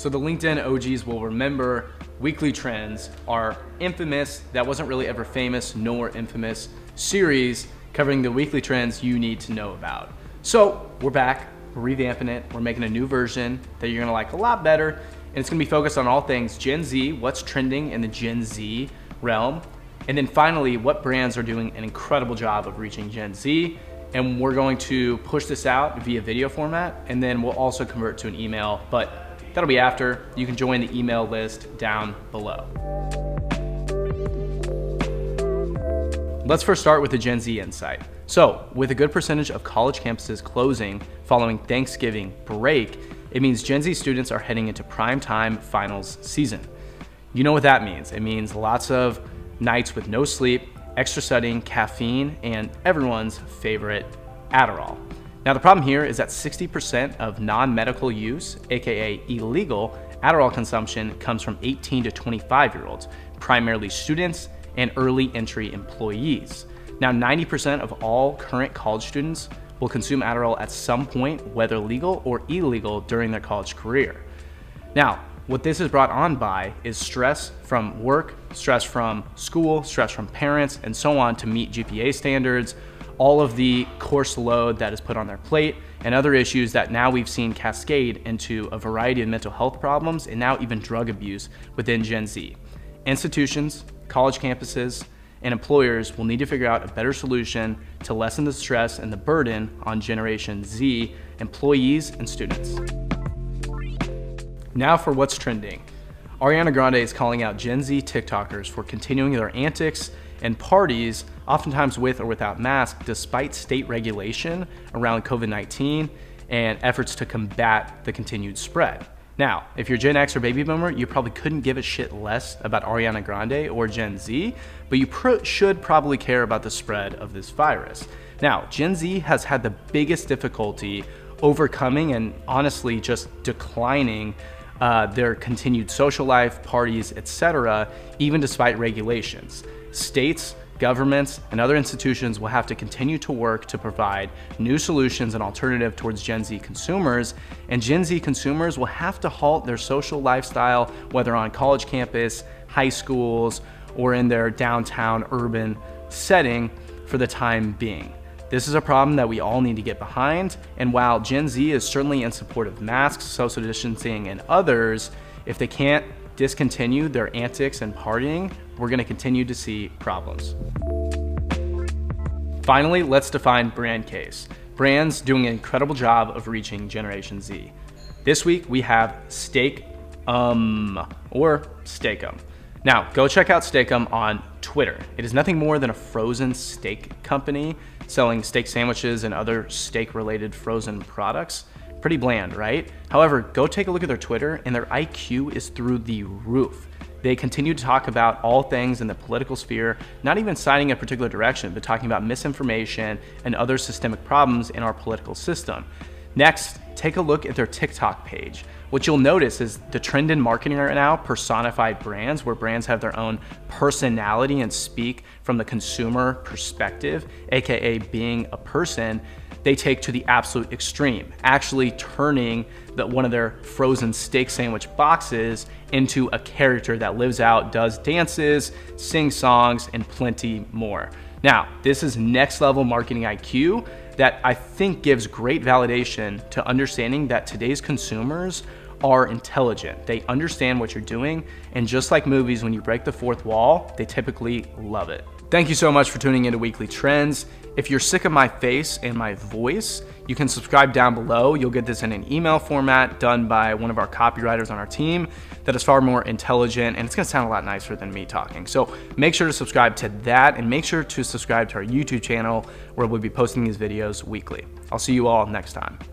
So the LinkedIn OGs will remember Weekly Trends, our infamous, that wasn't really ever famous nor infamous series covering the weekly trends you need to know about. So we're back, we're revamping it, we're making a new version that you're gonna like a lot better, and it's gonna be focused on all things Gen Z, what's trending in the Gen Z realm, and then finally, what brands are doing an incredible job of reaching Gen Z. And we're going to push this out via video format, and then we'll also convert to an email, but that'll be after. You can join the email list down below. Let's first start with the Gen Z insight. So, with a good percentage of college campuses closing following Thanksgiving break, it means Gen Z students are heading into prime time finals season. You know what that means. It means lots of nights with no sleep, extra studying, caffeine, and everyone's favorite Adderall. Now, the problem here is that 60% of non medical use, aka illegal, Adderall consumption comes from 18 to 25 year olds, primarily students and early entry employees. Now, 90% of all current college students will consume Adderall at some point, whether legal or illegal, during their college career. Now, what this is brought on by is stress from work, stress from school, stress from parents, and so on to meet GPA standards, all of the course load that is put on their plate, and other issues that now we've seen cascade into a variety of mental health problems and now even drug abuse within Gen Z. Institutions, college campuses, and employers will need to figure out a better solution to lessen the stress and the burden on Generation Z employees and students. Now for what's trending. Ariana Grande is calling out Gen Z TikTokers for continuing their antics and parties, oftentimes with or without masks, despite state regulation around COVID 19 and efforts to combat the continued spread. Now, if you're Gen X or baby boomer, you probably couldn't give a shit less about Ariana Grande or Gen Z, but you should probably care about the spread of this virus. Now, Gen Z has had the biggest difficulty overcoming and honestly just declining uh, their continued social life, parties, etc., even despite regulations. States, governments, and other institutions will have to continue to work to provide new solutions and alternative towards Gen Z consumers, and Gen Z consumers will have to halt their social lifestyle, whether on college campus, high schools, or in their downtown urban setting for the time being. This is a problem that we all need to get behind. And while Gen Z is certainly in support of masks, social distancing, and others, if they can't discontinue their antics and partying, we're gonna continue to see problems. Finally, let's define brand case. Brands doing an incredible job of reaching Generation Z. This week we have Steak Um or Steakum. Now, go check out Steakum on Twitter. It is nothing more than a frozen steak company selling steak sandwiches and other steak related frozen products. Pretty bland, right? However, go take a look at their Twitter and their IQ is through the roof. They continue to talk about all things in the political sphere, not even citing a particular direction, but talking about misinformation and other systemic problems in our political system. Next, take a look at their TikTok page. What you'll notice is the trend in marketing right now, personified brands, where brands have their own personality and speak from the consumer perspective, AKA being a person, they take to the absolute extreme, actually turning the, one of their frozen steak sandwich boxes into a character that lives out, does dances, sings songs, and plenty more. Now, this is next level marketing IQ that I think gives great validation to understanding that today's consumers are intelligent. They understand what you're doing, and just like movies, when you break the fourth wall, they typically love it. Thank you so much for tuning into Weekly Trends. If you're sick of my face and my voice, you can subscribe down below. You'll get this in an email format done by one of our copywriters on our team that is far more intelligent and it's gonna sound a lot nicer than me talking. So make sure to subscribe to that and make sure to subscribe to our YouTube channel where we'll be posting these videos weekly. I'll see you all next time.